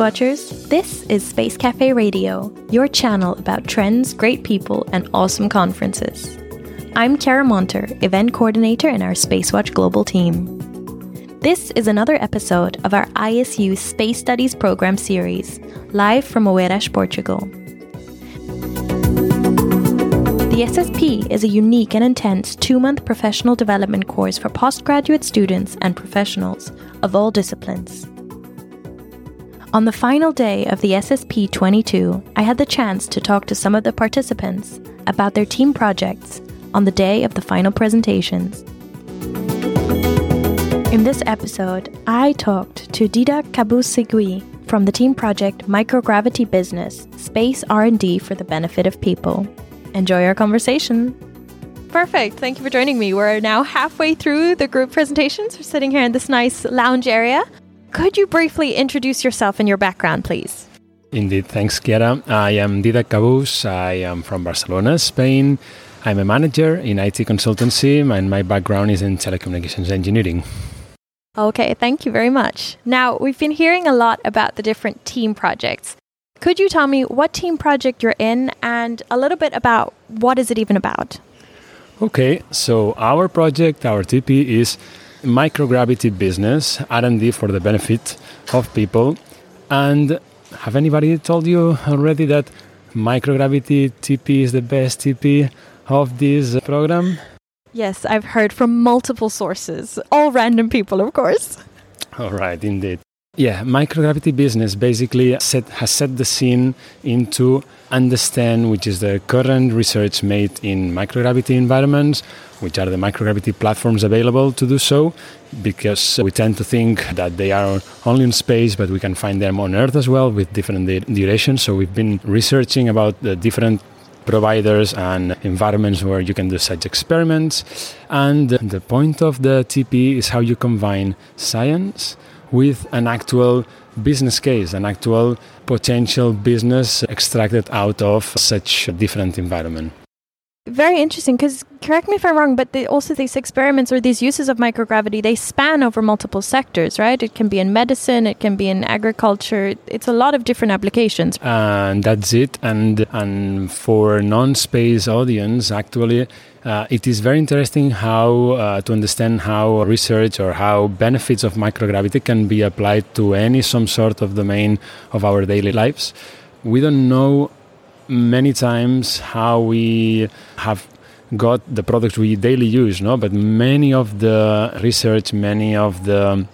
Watchers. This is Space Cafe Radio, your channel about trends, great people, and awesome conferences. I'm Chiara Moenter, event coordinator in our Spacewatch Global team. This is another episode of our ISU Space Studies program series, live from Oeiras, Portugal. The SSP is a unique and intense two month professional development course for postgraduate students and professionals of all disciplines. On the final day of the SSP 22, I had the chance to talk to some of the participants about their team projects on the day of the final presentations. In this episode, I talked to Dídac Cabús Seguí from the team project Microgravity Business Space R&D for the Benefit of People. Enjoy our conversation. Perfect. Thank you for joining me. We're now halfway through the group presentations. We're sitting here in this nice lounge area. Could you briefly introduce yourself and your background, please? Indeed, thanks, Chiara. I am Dídac Cabús. I am from Barcelona, Spain. I'm a manager in IT consultancy, and my background is in telecommunications engineering. Okay, thank you very much. Now, we've been hearing a lot about the different team projects. Could you tell me what team project you're in and a little bit about what is it even about? Okay, so our project, our TP is microgravity business, R&D for the benefit of people. And have anybody told you already that microgravity TP is the best TP of this program? Yes, I've heard from multiple sources, all random people, of course. All right, indeed. Yeah, microgravity business basically set, has set the scene into understand which is the current research made in microgravity environments, which are the microgravity platforms available to do so, because we tend to think that they are only in space, but we can find them on Earth as well with different durations. So we've been researching about the different providers and environments where you can do such experiments. And the point of the TP is how you combine science with an actual business case, an actual potential business extracted out of such a different environment. Very interesting because correct me if I'm wrong, but also these experiments or these uses of microgravity they span over multiple sectors, right? It can be in medicine, it can be in agriculture. It's a lot of different applications. And that's it. And and for non-space audience, actually, uh, it is very interesting how uh, to understand how research or how benefits of microgravity can be applied to any some sort of domain of our daily lives. We don't know many times how we have got the products we daily use, no? But many of the research, many of the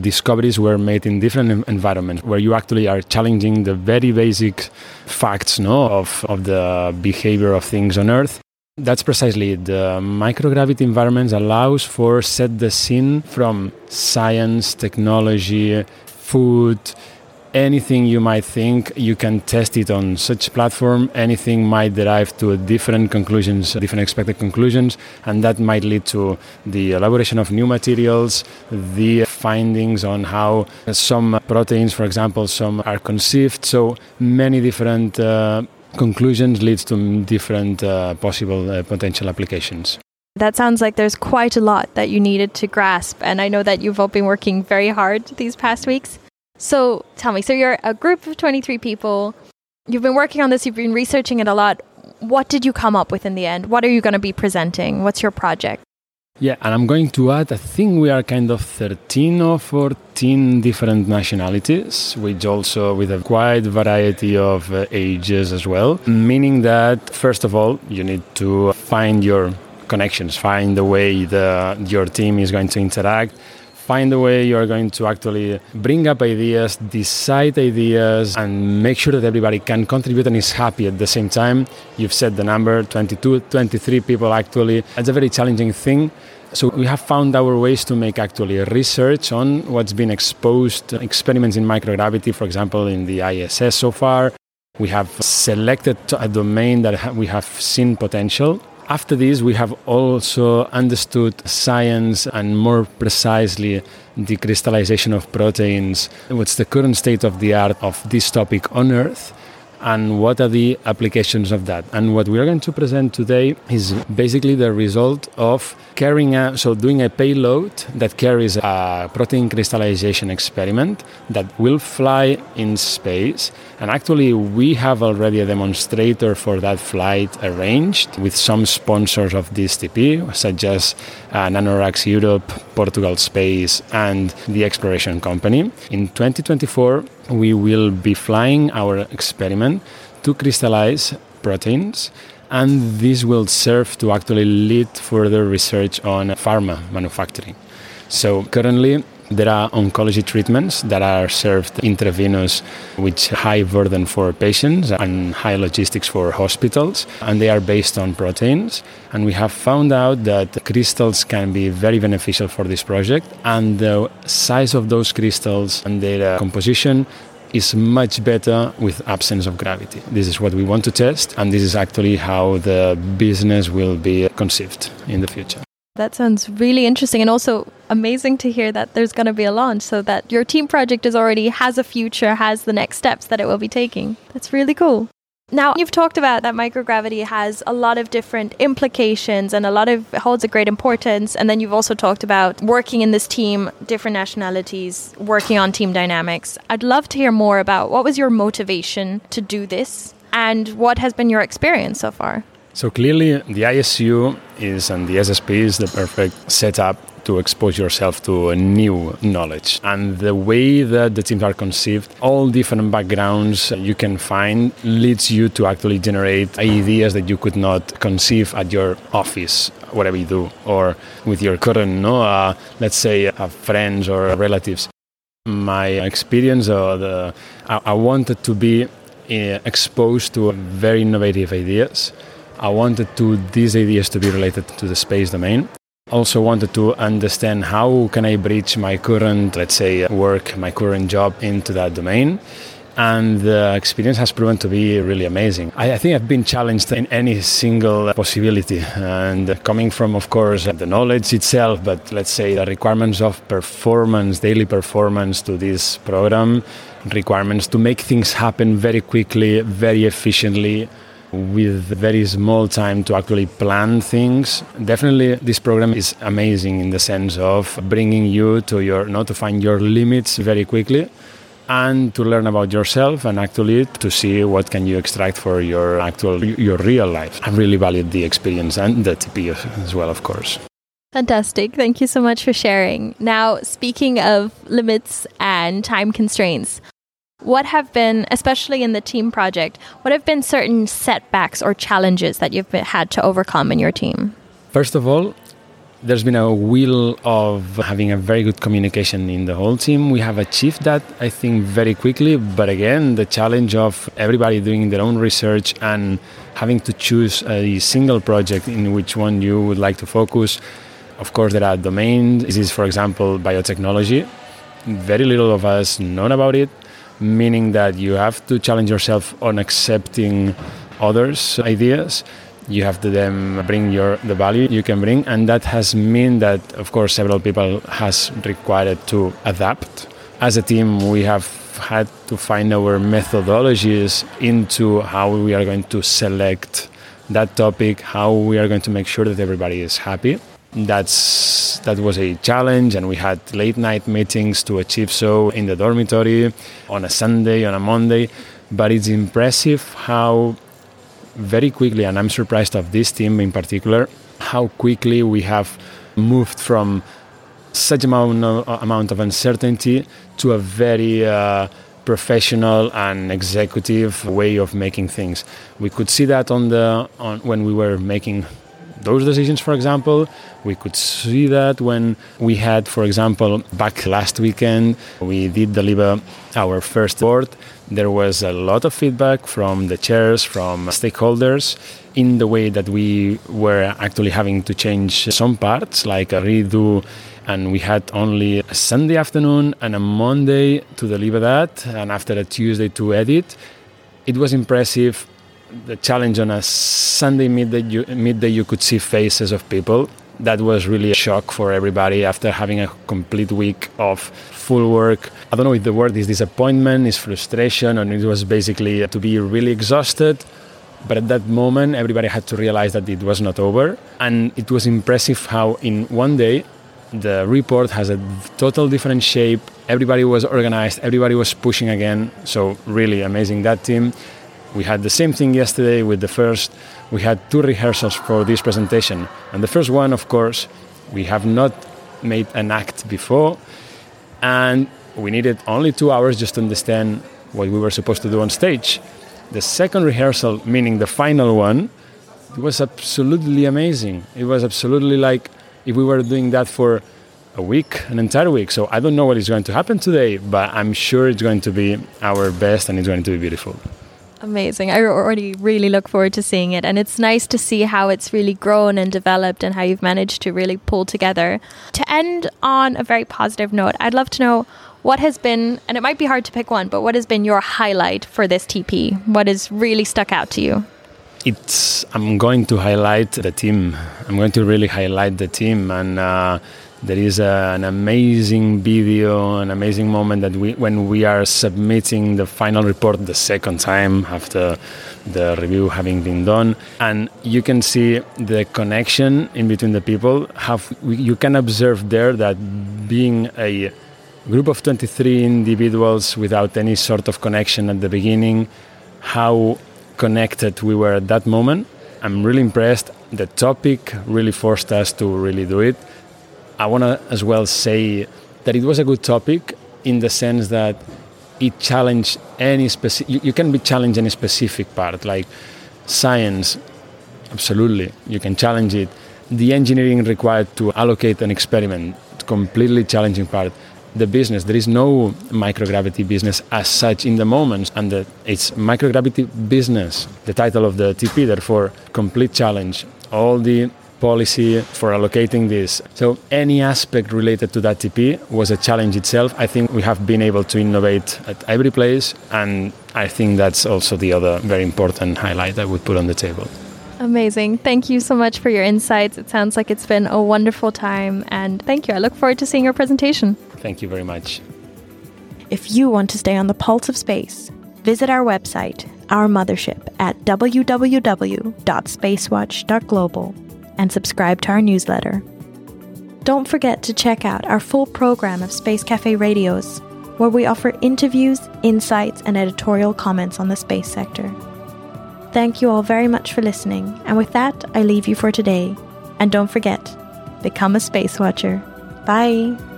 discoveries were made in different environments where you actually are challenging the very basic facts no, of, of the behavior of things on Earth. That's precisely the microgravity environments allows for set the scene from science, technology, food, anything you might think you can test it on such platform. Anything might derive to different conclusions different expected conclusions and that might lead to the elaboration of new materials the findings on how some proteins for example some are conceived. So many different uh, conclusions leads to different uh, possible uh, potential applications. That sounds like there's quite a lot that you needed to grasp and i know that you've all been working very hard these past weeks so tell me, so you're a group of 23 people. You've been working on this, you've been researching it a lot. What did you come up with in the end? What are you going to be presenting? What's your project? Yeah, and I'm going to add, I think we are kind of 13 or 14 different nationalities, which also with a quite variety of uh, ages as well. Meaning that, first of all, you need to find your connections, find the way the, your team is going to interact find a way you are going to actually bring up ideas, decide ideas, and make sure that everybody can contribute and is happy at the same time. You've said the number 22, 23 people actually. It's a very challenging thing. So we have found our ways to make actually research on what's been exposed, experiments in microgravity, for example, in the ISS so far. We have selected a domain that we have seen potential after this, we have also understood science and more precisely the crystallization of proteins. What's the current state of the art of this topic on Earth? And what are the applications of that. And what we are going to present today is basically the result of carrying a, so doing a payload that carries a protein crystallization experiment that will fly in space. And actually, we have already a demonstrator for that flight arranged with some sponsors of DSTP, such as uh, NanoRacks Europe, Portugal Space, and the Exploration Company. In 2024, we will be flying our experiment to crystallize proteins and this will serve to actually lead further research on pharma manufacturing. So currently there are oncology treatments that are served intravenous with high burden for patients and high logistics for hospitals, and they are based on proteins. And we have found out that crystals can be very beneficial for this project, and the size of those crystals and their uh, composition is much better with absence of gravity. This is what we want to test, and this is actually how the business will be conceived in the future. That sounds really interesting and also amazing to hear that there's going to be a launch so that your team project is already has a future, has the next steps that it will be taking. That's really cool. Now, you've talked about that microgravity has a lot of different implications and a lot of holds a great importance. And then you've also talked about working in this team, different nationalities, working on team dynamics. I'd love to hear more about what was your motivation to do this and what has been your experience so far. So clearly, the ISU is and the SSP is the perfect setup to expose yourself to a new knowledge. And the way that the teams are conceived, all different backgrounds you can find, leads you to actually generate ideas that you could not conceive at your office, whatever you do, or with your current, no, uh, let's say, uh, friends or relatives. My experience, uh, the, I, I wanted to be uh, exposed to very innovative ideas. I wanted to these ideas to be related to the space domain also wanted to understand how can I bridge my current, let's say, work, my current job into that domain. And the experience has proven to be really amazing. I, I think I've been challenged in any single possibility. And coming from, of course, the knowledge itself, but let's say the requirements of performance, daily performance to this program, requirements to make things happen very quickly, very efficiently, with very small time to actually plan things. Definitely, this program is amazing in the sense of bringing you to your, not to find your limits very quickly and to learn about yourself and actually to see what can you extract for your actual your real life. I really valued the experience and the TP as well, of course. Fantastic. Thank you so much for sharing. Now, speaking of limits and time constraints, what have been, especially in the team project, what have been certain setbacks or challenges that you've had to overcome in your team? First of all, there's been a will of having a very good communication in the whole team. We have achieved that, I think, very quickly. But again, the challenge of everybody doing their own research and having to choose a single project in which one you would like to focus. Of course, there are domains. This is, for example, biotechnology. Very little of us know about it meaning that you have to challenge yourself on accepting others' ideas. You have to then bring your the value you can bring, and that has meant that, of course, several people has required to adapt. As a team, we have had to find our methodologies into how we are going to select that topic, how we are going to make sure that everybody is happy that's that was a challenge and we had late night meetings to achieve so in the dormitory on a sunday on a monday. But it's impressive how very quickly and i'm surprised of this team in particular how quickly we have moved from such amount of, amount of uncertainty to a very uh, professional and executive way of making things. We could see that on the on when we were making those decisions, for example. We could see that when we had, for example, back last weekend, we did deliver our first board. There was a lot of feedback from the chairs, from stakeholders, in the way that we were actually having to change some parts, like a redo and we had only a Sunday afternoon and a Monday to deliver that, and after a Tuesday to edit. It was impressive the challenge on a Sunday midday you, midday you could see faces of people that was really a shock for everybody after having a complete week of full work. I don't know if the word is disappointment, is frustration, and it was basically to be really exhausted. But at that moment, everybody had to realize that it was not over. And it was impressive how, in one day, the report has a total different shape. Everybody was organized, everybody was pushing again. So, really amazing that team. We had the same thing yesterday with the first. We had two rehearsals for this presentation. And the first one, of course, we have not made an act before. And we needed only two hours just to understand what we were supposed to do on stage. The second rehearsal, meaning the final one, was absolutely amazing. It was absolutely like if we were doing that for a week, an entire week. So I don't know what is going to happen today, but I'm sure it's going to be our best and it's going to be beautiful. Amazing. I already really look forward to seeing it. And it's nice to see how it's really grown and developed and how you've managed to really pull together. To end on a very positive note, I'd love to know what has been, and it might be hard to pick one, but what has been your highlight for this TP? What has really stuck out to you? It's, I'm going to highlight the team. I'm going to really highlight the team. And, uh, there is a, an amazing video, an amazing moment that we, when we are submitting the final report the second time after the review having been done, and you can see the connection in between the people. Have you can observe there that being a group of 23 individuals without any sort of connection at the beginning, how connected we were at that moment. I'm really impressed. The topic really forced us to really do it I want to as well say that it was a good topic in the sense that it challenged any specific. You, you, can be challenged any specific part, like science. Absolutely, you can challenge it. The engineering required to allocate an experiment, completely challenging part. The business, there is no microgravity business as such in the moment, and the, it's microgravity business, the title of the TP. Therefore, complete challenge. All the policy for allocating this. So any aspect related to that TP was a challenge itself. I think we have been able to innovate at every place, and I think that's also the other very important highlight I would put on the table. Amazing. Thank you so much for your insights. It sounds like it's been a wonderful time, and thank you. I look forward to seeing your presentation. Thank you very much. If you want to stay on the pulse of space, visit our website, our mothership, at www.spacewatch.global and subscribe to our newsletter. Don't forget to check out our full program of Space Cafe radios, where we offer interviews, insights, and editorial comments on the space sector. Thank you all very much for listening, and with that, I leave you for today. And don't forget, become a space watcher. Bye!